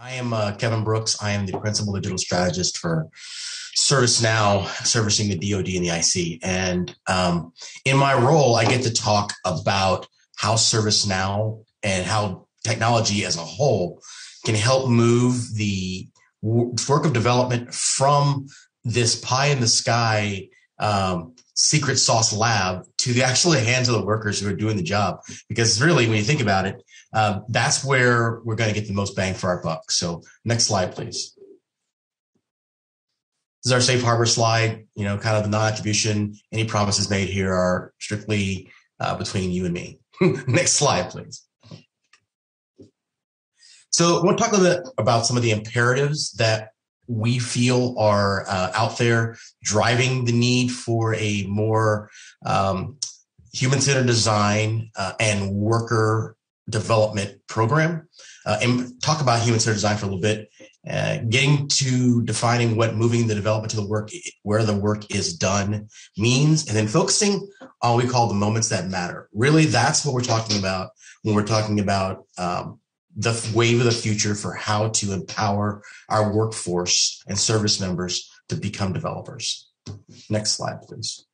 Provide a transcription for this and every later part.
I am uh, Kevin Brooks. I am the principal digital strategist for ServiceNow, servicing the DoD and the IC. And um, in my role, I get to talk about how ServiceNow and how technology as a whole can help move the work of development from this pie in the sky um, secret sauce lab to the actual hands of the workers who are doing the job. Because really, when you think about it, um, that's where we're going to get the most bang for our buck. So next slide, please. This is our safe harbor slide. You know, kind of the non-attribution. Any promises made here are strictly uh, between you and me. next slide, please. So I want to talk a little bit about some of the imperatives that we feel are uh, out there driving the need for a more um, human-centered design uh, and worker development program uh, and talk about human-centered design for a little bit uh, getting to defining what moving the development to the work where the work is done means and then focusing on what we call the moments that matter really that's what we're talking about when we're talking about um, the wave of the future for how to empower our workforce and service members to become developers. Next slide, please.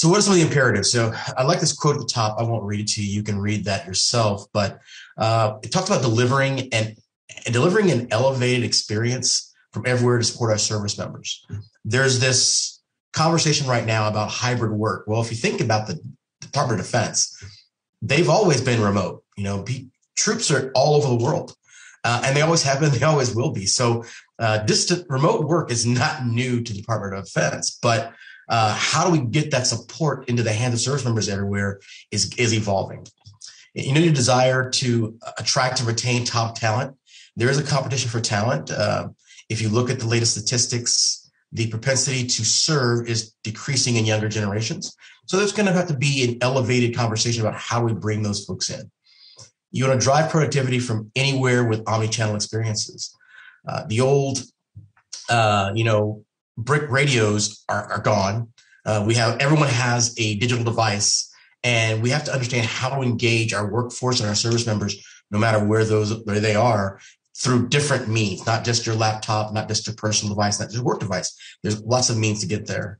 So, what are some of the imperatives? So, I like this quote at the top. I won't read it to you. You can read that yourself. But uh, it talks about delivering and, and delivering an elevated experience from everywhere to support our service members. There's this conversation right now about hybrid work. Well, if you think about the Department of Defense, they've always been remote. You know, troops are all over the world, uh, and they always have been. They always will be. So, uh, distant remote work is not new to the Department of Defense, but uh, how do we get that support into the hands of service members everywhere is is evolving. You know, your desire to attract and retain top talent. There is a competition for talent. Uh, if you look at the latest statistics, the propensity to serve is decreasing in younger generations. So there's going to have to be an elevated conversation about how we bring those folks in. You want to drive productivity from anywhere with omni-channel experiences. Uh, the old, uh, you know, brick radios are, are gone. Uh, we have everyone has a digital device, and we have to understand how to engage our workforce and our service members, no matter where those where they are, through different means. Not just your laptop, not just your personal device, not just work device. There's lots of means to get there.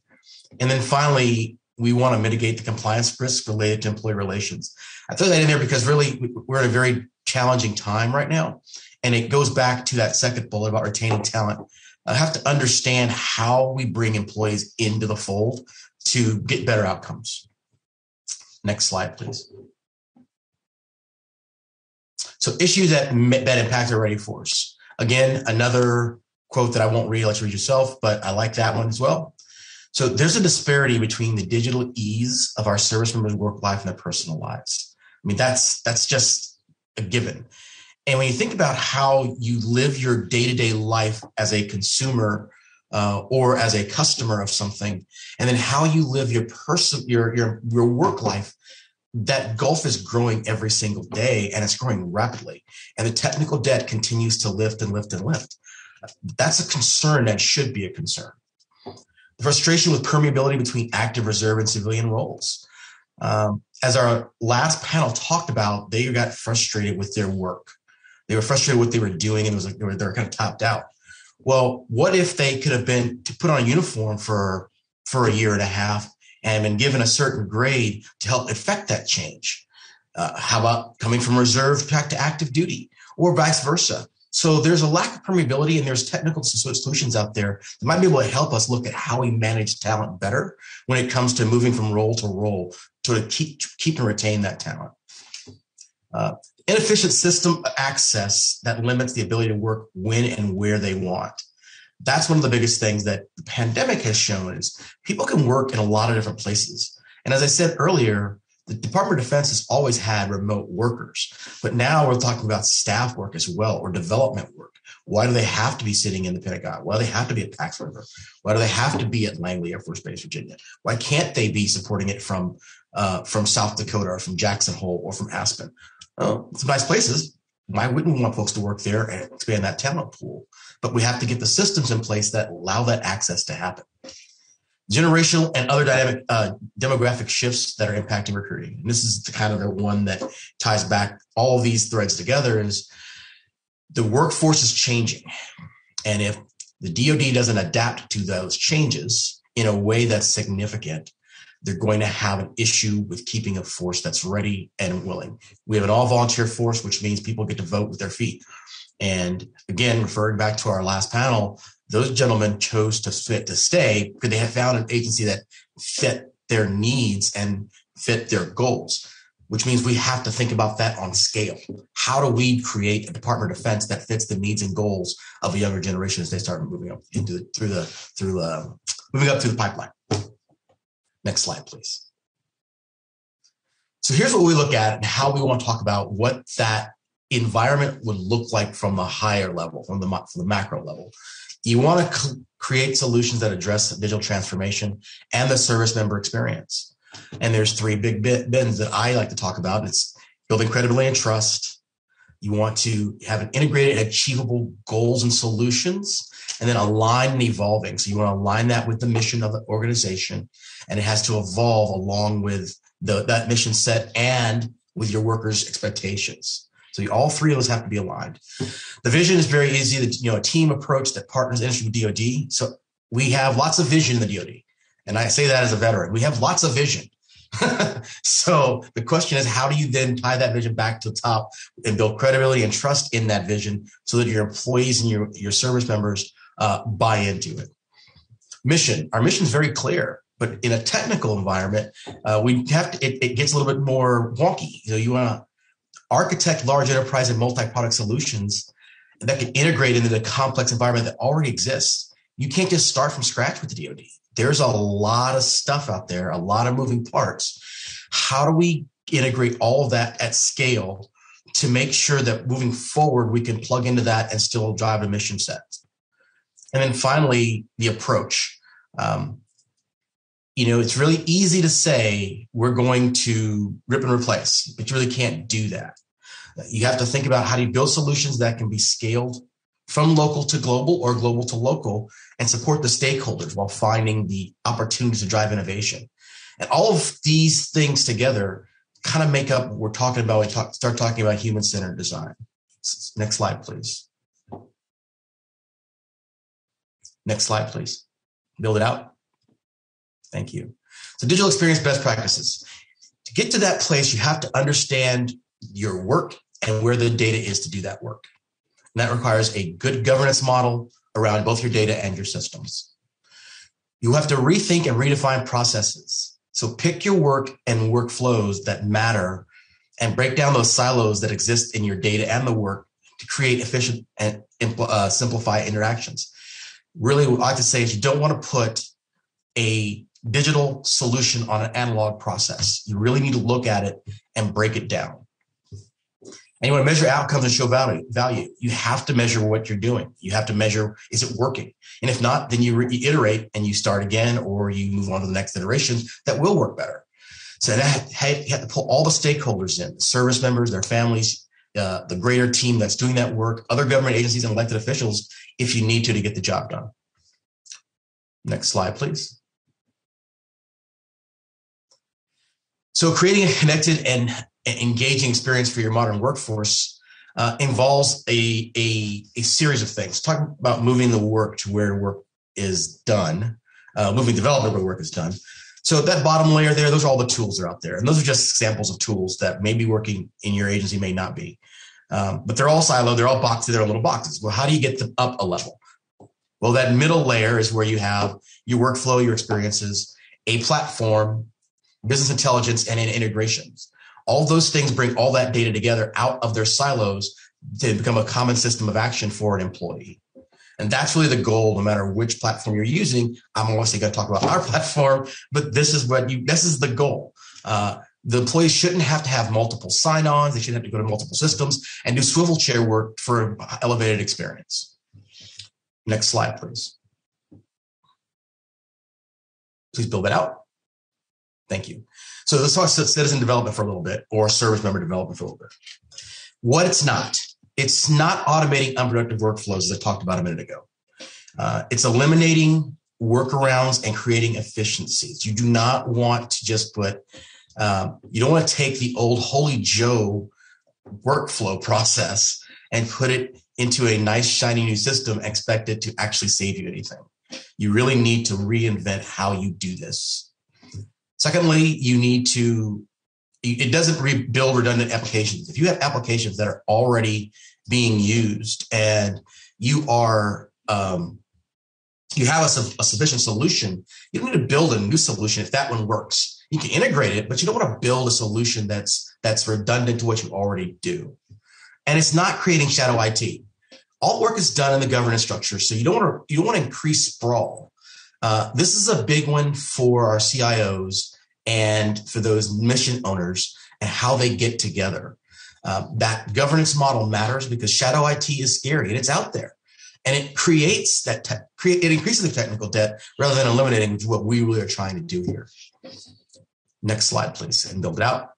And then finally, we want to mitigate the compliance risks related to employee relations. I throw that in there because really we're in a very challenging time right now. And it goes back to that second bullet about retaining talent. I have to understand how we bring employees into the fold to get better outcomes. Next slide, please. So issues that, that impact our ready force. Again, another quote that I won't read, let you read yourself, but I like that one as well. So there's a disparity between the digital ease of our service members' work life and their personal lives. I mean, that's that's just a given. And when you think about how you live your day-to-day life as a consumer uh, or as a customer of something, and then how you live your person your your your work life, that gulf is growing every single day and it's growing rapidly. And the technical debt continues to lift and lift and lift. That's a concern that should be a concern The frustration with permeability between active reserve and civilian roles. Um, as our last panel talked about, they got frustrated with their work. They were frustrated with what they were doing and it was like they were, they were kind of topped out. Well, what if they could have been to put on a uniform for for a year and a half and been given a certain grade to help effect that change? Uh, how about coming from reserve back to active duty or vice versa? So there's a lack of permeability and there's technical solutions out there that might be able to help us look at how we manage talent better when it comes to moving from role to role to keep, keep and retain that talent. Uh, inefficient system access that limits the ability to work when and where they want. That's one of the biggest things that the pandemic has shown is people can work in a lot of different places. And as I said earlier, the Department of Defense has always had remote workers, but now we're talking about staff work as well or development work. Why do they have to be sitting in the Pentagon? Why do they have to be at Pax River? Why do they have to be at Langley Air Force Base, Virginia? Why can't they be supporting it from uh, from South Dakota or from Jackson Hole or from Aspen? Oh, some nice places. Why wouldn't we want folks to work there and expand that talent pool? But we have to get the systems in place that allow that access to happen. generational and other dynamic uh, demographic shifts that are impacting recruiting. And this is the kind of the one that ties back all these threads together is the workforce is changing. And if the DoD doesn't adapt to those changes in a way that's significant, they're going to have an issue with keeping a force that's ready and willing. We have an all volunteer force, which means people get to vote with their feet. And again, referring back to our last panel, those gentlemen chose to fit to stay because they had found an agency that fit their needs and fit their goals which means we have to think about that on scale. How do we create a Department of Defense that fits the needs and goals of a younger generation as they start moving up into through the through uh, moving up through the pipeline? Next slide, please. So here's what we look at and how we want to talk about what that environment would look like from the higher level, from the from the macro level. You want to create solutions that address digital transformation and the service member experience. And there's three big bins that I like to talk about. It's building credibility and trust. You want to have an integrated, and achievable goals and solutions, and then align and evolving. So you want to align that with the mission of the organization, and it has to evolve along with the, that mission set and with your workers' expectations. So all three of those have to be aligned. The vision is very easy. You know, a team approach that partners industry with DoD. So we have lots of vision in the DoD. And I say that as a veteran. We have lots of vision. so the question is, how do you then tie that vision back to the top and build credibility and trust in that vision so that your employees and your, your service members uh, buy into it? Mission. Our mission is very clear, but in a technical environment, uh, we have to, it, it gets a little bit more wonky. You know, you want to architect large enterprise and multi-product solutions that can integrate into the complex environment that already exists. You can't just start from scratch with the DoD there's a lot of stuff out there, a lot of moving parts. How do we integrate all of that at scale to make sure that moving forward, we can plug into that and still drive a mission set? And then finally, the approach. Um, you know, it's really easy to say we're going to rip and replace, but you really can't do that. You have to think about how do you build solutions that can be scaled from local to global or global to local and support the stakeholders while finding the opportunities to drive innovation. And all of these things together kind of make up what we're talking about. We talk, start talking about human centered design. Next slide, please. Next slide, please. Build it out. Thank you. So, digital experience best practices. To get to that place, you have to understand your work and where the data is to do that work. And that requires a good governance model around both your data and your systems. You have to rethink and redefine processes. So pick your work and workflows that matter and break down those silos that exist in your data and the work to create efficient and uh, simplify interactions. Really, what I like to say is you don't want to put a digital solution on an analog process. You really need to look at it and break it down. And you want to measure outcomes and show value. Value. You have to measure what you're doing. You have to measure is it working, and if not, then you reiterate and you start again, or you move on to the next iterations that will work better. So that you have to pull all the stakeholders in: the service members, their families, uh, the greater team that's doing that work, other government agencies and elected officials, if you need to to get the job done. Next slide, please. So creating a connected and engaging experience for your modern workforce uh, involves a, a, a, series of things. Talk about moving the work to where work is done, uh, moving development where work is done. So that bottom layer there, those are all the tools that are out there. And those are just examples of tools that may be working in your agency, may not be. Um, but they're all siloed, they're all boxed, they're little boxes. Well, how do you get them up a level? Well, that middle layer is where you have your workflow, your experiences, a platform, business intelligence, and integrations. All those things bring all that data together out of their silos to become a common system of action for an employee. And that's really the goal, no matter which platform you're using. I'm obviously going to talk about our platform, but this is what you, this is the goal. Uh, the employees shouldn't have to have multiple sign-ons. They shouldn't have to go to multiple systems and do swivel chair work for elevated experience. Next slide, please. Please build it out. Thank you. So let's talk citizen development for a little bit or service member development for a little bit. What it's not, it's not automating unproductive workflows as I talked about a minute ago. Uh, it's eliminating workarounds and creating efficiencies. You do not want to just put, um, you don't want to take the old Holy Joe workflow process and put it into a nice, shiny new system, expect it to actually save you anything. You really need to reinvent how you do this. Secondly, you need to, it doesn't rebuild redundant applications. If you have applications that are already being used and you are, um, you have a, a, sufficient solution, you don't need to build a new solution if that one works. You can integrate it, but you don't want to build a solution that's that's redundant to what you already do. And it's not creating shadow IT. All work is done in the governance structure, so you don't want to you don't want to increase sprawl. Uh, this is a big one for our CIOs and for those mission owners and how they get together. Uh, that governance model matters because shadow IT is scary and it's out there and it creates that te- create it increases the technical debt rather than eliminating what we really are trying to do here. Next slide, please, and build it out.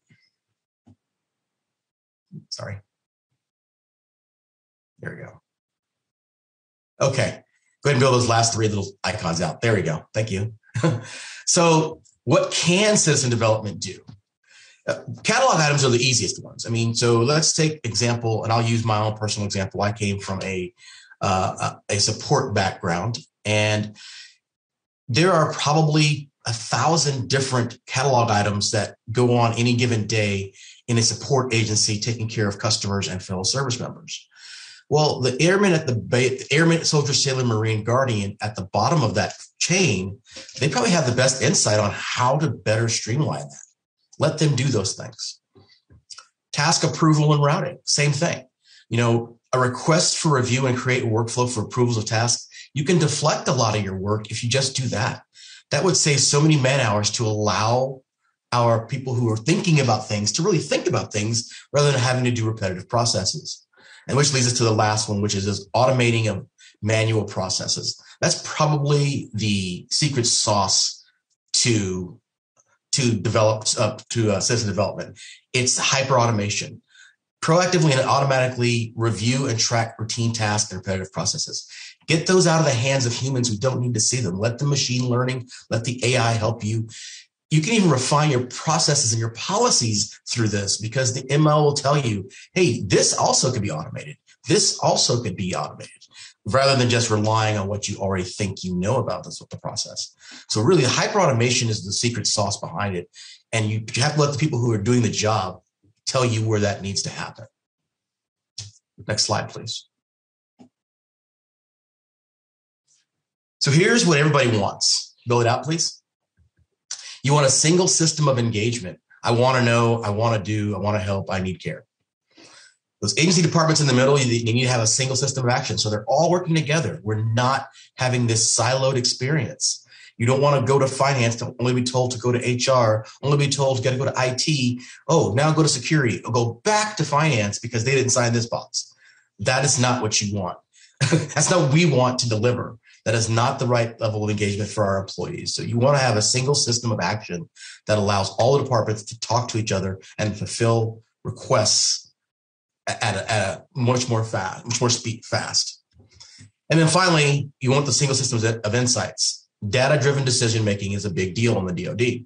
Sorry. There we go. Okay, go ahead and build those last three little icons out. There we go. Thank you. so, what can citizen development do? Uh, catalog items are the easiest ones. I mean, so let's take example, and I'll use my own personal example. I came from a uh, a support background, and there are probably a thousand different catalog items that go on any given day in a support agency taking care of customers and fellow service members. Well, the airmen at the, the airman, soldier, sailor, marine, guardian at the bottom of that chain, they probably have the best insight on how to better streamline that. Let them do those things. Task approval and routing, same thing. You know, a request for review and create a workflow for approvals of tasks. You can deflect a lot of your work if you just do that. That would save so many man hours to allow our people who are thinking about things to really think about things rather than having to do repetitive processes. And which leads us to the last one, which is this automating of manual processes. That's probably the secret sauce to to develop uh, to uh, development. It's hyper automation. Proactively and automatically review and track routine tasks and repetitive processes. Get those out of the hands of humans who don't need to see them. Let the machine learning, let the AI help you you can even refine your processes and your policies through this because the ML will tell you, hey, this also could be automated. This also could be automated rather than just relying on what you already think you know about this with the process. So really hyper automation is the secret sauce behind it. And you have to let the people who are doing the job tell you where that needs to happen. Next slide, please. So here's what everybody wants. Build it out, please. You want a single system of engagement. I want to know, I want to do, I want to help, I need care. Those agency departments in the middle, you, you need to have a single system of action. So they're all working together. We're not having this siloed experience. You don't want to go to finance to only be told to go to HR, only be told to get to go to IT. Oh, now go to security. I'll go back to finance because they didn't sign this box. That is not what you want. That's not what we want to deliver. That is not the right level of engagement for our employees. So you want to have a single system of action that allows all the departments to talk to each other and fulfill requests at a, at a much more fast, much more speed fast. And then finally, you want the single systems of insights. Data driven decision making is a big deal in the DoD.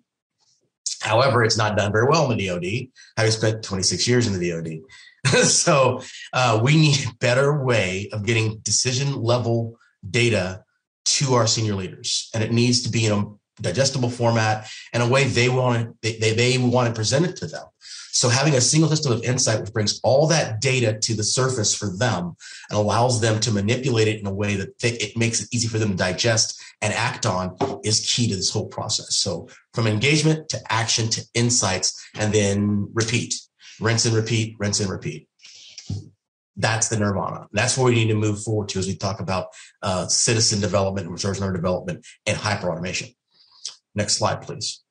However, it's not done very well in the DoD, having spent 26 years in the DoD. so uh, we need a better way of getting decision level data to our senior leaders, and it needs to be in a digestible format and a way they want they, they, they want to present it to them. So having a single system of insight which brings all that data to the surface for them and allows them to manipulate it in a way that they, it makes it easy for them to digest and act on is key to this whole process. So from engagement to action to insights and then repeat, rinse and repeat, rinse and repeat that's the nirvana. That's what we need to move forward to as we talk about uh, citizen development and resource learner development and hyper automation. Next slide, please.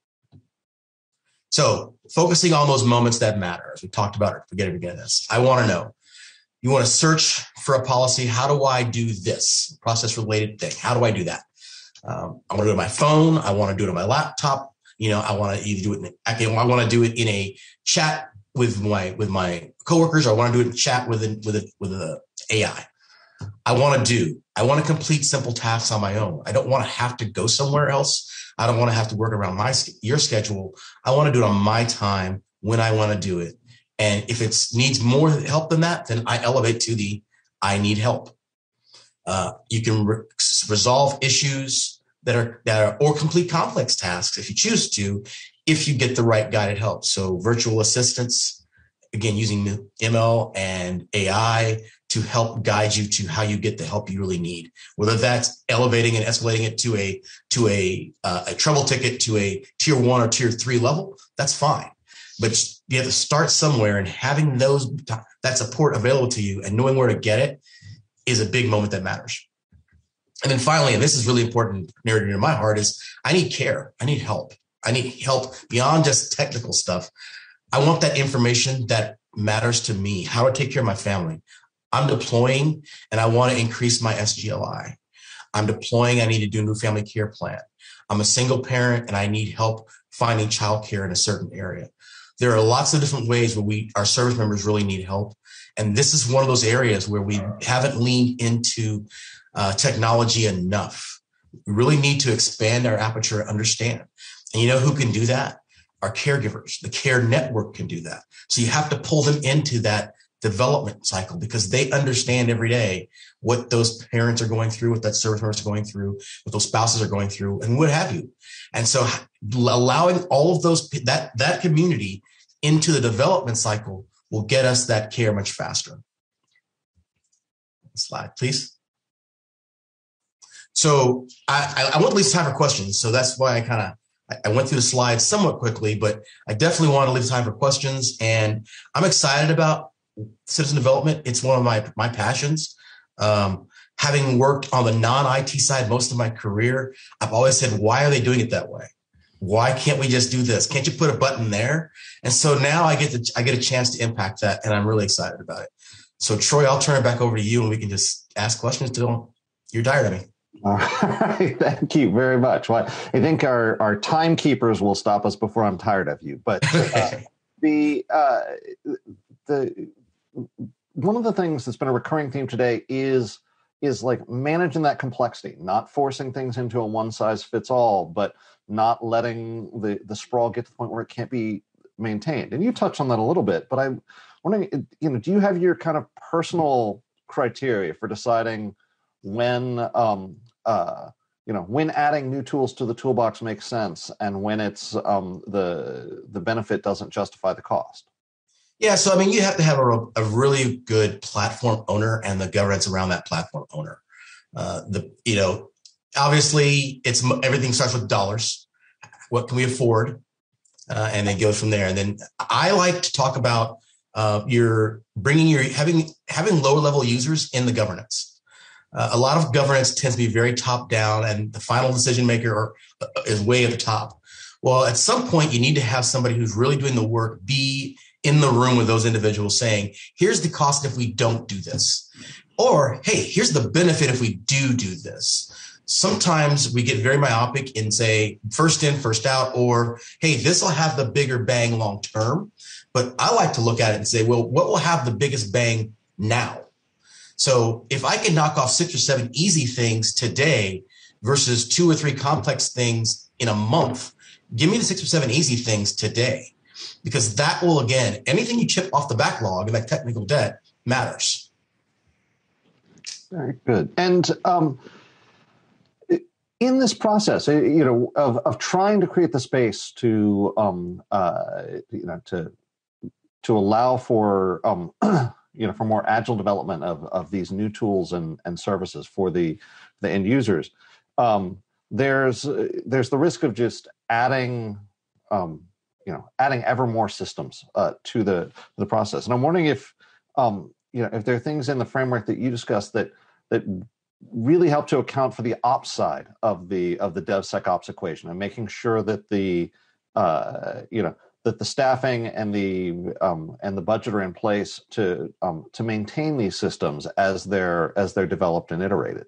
So focusing on those moments that matter, as we talked about, it, forget it again. This I want to know. You want to search for a policy. How do I do this process related thing? How do I do that? Um, I want to do it on my phone. I want to do it on my laptop. You know, I want to either do it. In, I want to do it in a chat with my with my coworkers. Or I want to do it in chat with a, with a, with a AI. I want to do. I want to complete simple tasks on my own. I don't want to have to go somewhere else. I don't want to have to work around my your schedule. I want to do it on my time when I want to do it. And if it needs more help than that, then I elevate to the I need help. Uh, you can re- resolve issues that are that are or complete complex tasks if you choose to, if you get the right guided help. So virtual assistants, again using ML and AI to help guide you to how you get the help you really need. Whether that's elevating and escalating it to a to a uh, a trouble ticket to a tier one or tier three level, that's fine. But you have to start somewhere, and having those that support available to you and knowing where to get it is a big moment that matters. And then finally, and this is really important, near to my heart, is I need care. I need help. I need help beyond just technical stuff. I want that information that matters to me, how to take care of my family. I'm deploying and I want to increase my SGLI. I'm deploying, I need to do a new family care plan. I'm a single parent and I need help finding childcare in a certain area. There are lots of different ways where we, our service members really need help. And this is one of those areas where we haven't leaned into uh, technology enough. We really need to expand our aperture and understand. And you know who can do that? Our caregivers. The care network can do that. So you have to pull them into that development cycle because they understand every day what those parents are going through, what that service members are going through, what those spouses are going through, and what have you. And so allowing all of those that that community into the development cycle will get us that care much faster. Slide, please. So I, I, want to leave time for questions. So that's why I kind of I went through the slides somewhat quickly, but I definitely want to leave time for questions. And I'm excited about citizen development. It's one of my my passions. Um, having worked on the non IT side most of my career, I've always said, why are they doing it that way? Why can't we just do this? Can't you put a button there? And so now I get to I get a chance to impact that, and I'm really excited about it. So Troy, I'll turn it back over to you, and we can just ask questions until you're tired of me. All right. Thank you very much. Well, I think our, our timekeepers will stop us before I'm tired of you. But uh, the uh, the one of the things that's been a recurring theme today is is like managing that complexity, not forcing things into a one size fits all, but not letting the the sprawl get to the point where it can't be maintained. And you touched on that a little bit, but I'm wondering, you know, do you have your kind of personal criteria for deciding when um, uh, you know when adding new tools to the toolbox makes sense and when it's um, the the benefit doesn't justify the cost. Yeah so i mean you have to have a, a really good platform owner and the governance around that platform owner. Uh, the you know obviously it's everything starts with dollars. What can we afford? Uh, and then goes from there. And then i like to talk about uh, your bringing your having having lower level users in the governance uh, a lot of governance tends to be very top down and the final decision maker uh, is way at the top. Well, at some point, you need to have somebody who's really doing the work be in the room with those individuals saying, here's the cost if we don't do this. Or, hey, here's the benefit if we do do this. Sometimes we get very myopic and say first in, first out, or hey, this will have the bigger bang long term. But I like to look at it and say, well, what will have the biggest bang now? So if I can knock off six or seven easy things today versus two or three complex things in a month, give me the six or seven easy things today. Because that will again, anything you chip off the backlog that technical debt matters. Very good. And um, in this process, you know, of, of trying to create the space to, um, uh, you know, to to allow for um, you know for more agile development of, of these new tools and, and services for the the end users. Um, there's there's the risk of just adding um, you know adding ever more systems uh, to the the process. And i'm wondering if um, you know if there are things in the framework that you discussed that that really help to account for the ops side of the of the DevSecOps equation and making sure that the uh, you know that the staffing and the um, and the budget are in place to um, to maintain these systems as they're as they're developed and iterated.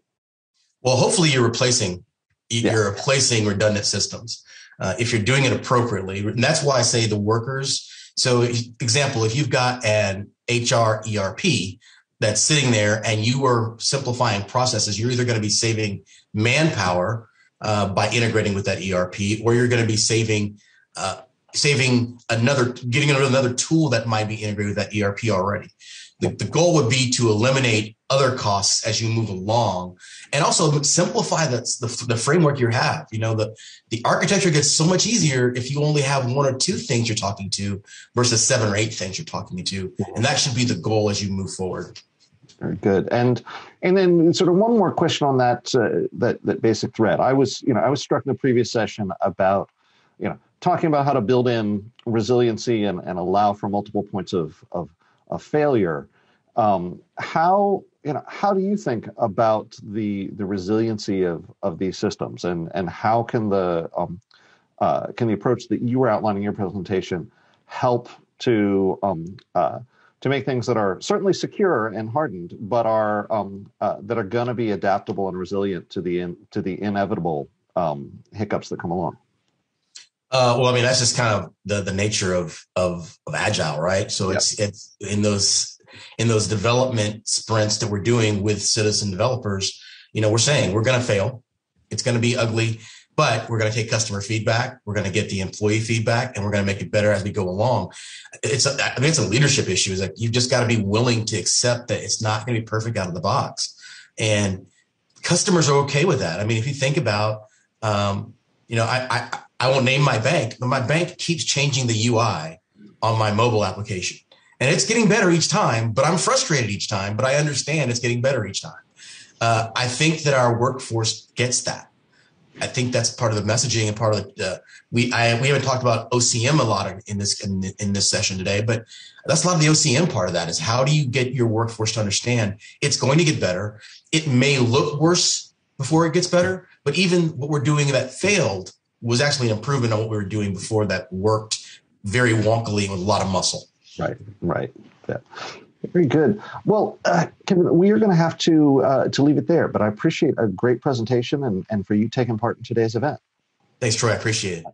Well, hopefully you're replacing you're replacing redundant systems uh, if you're doing it appropriately, and that's why I say the workers. So, example, if you've got an HR ERP, that's sitting there and you are simplifying processes, you're either going to be saving manpower uh, by integrating with that ERP, or you're going to be saving uh, saving another, getting another tool that might be integrated with that ERP already. The, the goal would be to eliminate other costs as you move along and also simplify the, the, the, framework you have. You know, the, the architecture gets so much easier if you only have one or two things you're talking to versus seven or eight things you're talking to. And that should be the goal as you move forward. Very good. And and then sort of one more question on that uh, that that basic thread. I was you know I was struck in the previous session about you know talking about how to build in resiliency and, and allow for multiple points of of, of failure. Um, how you know how do you think about the the resiliency of of these systems and and how can the um, uh, can the approach that you were outlining in your presentation help to um, uh, to make things that are certainly secure and hardened, but are um, uh, that are going to be adaptable and resilient to the in, to the inevitable um, hiccups that come along. Uh, well, I mean, that's just kind of the the nature of of, of agile, right? So yep. it's it's in those in those development sprints that we're doing with citizen developers. You know, we're saying we're going to fail. It's going to be ugly, but we're going to take customer feedback. We're going to get the employee feedback, and we're going to make it better as we go along. It's a, I mean, it's a leadership issue. Is like you've just got to be willing to accept that it's not going to be perfect out of the box, and customers are okay with that. I mean, if you think about, um, you know, I, I I won't name my bank, but my bank keeps changing the UI on my mobile application. And it's getting better each time, but I'm frustrated each time, but I understand it's getting better each time. Uh, I think that our workforce gets that. I think that's part of the messaging and part of the, uh, we, I, we haven't talked about OCM a lot in this, in, in this session today, but that's a lot of the OCM part of that is how do you get your workforce to understand it's going to get better. It may look worse before it gets better, but even what we're doing that failed was actually an improvement on what we were doing before that worked very wonkily with a lot of muscle. Right, right. Yeah. Very good. Well, uh, Kevin, we are going to have to uh, to leave it there, but I appreciate a great presentation and, and for you taking part in today's event. Thanks, Troy. I appreciate it.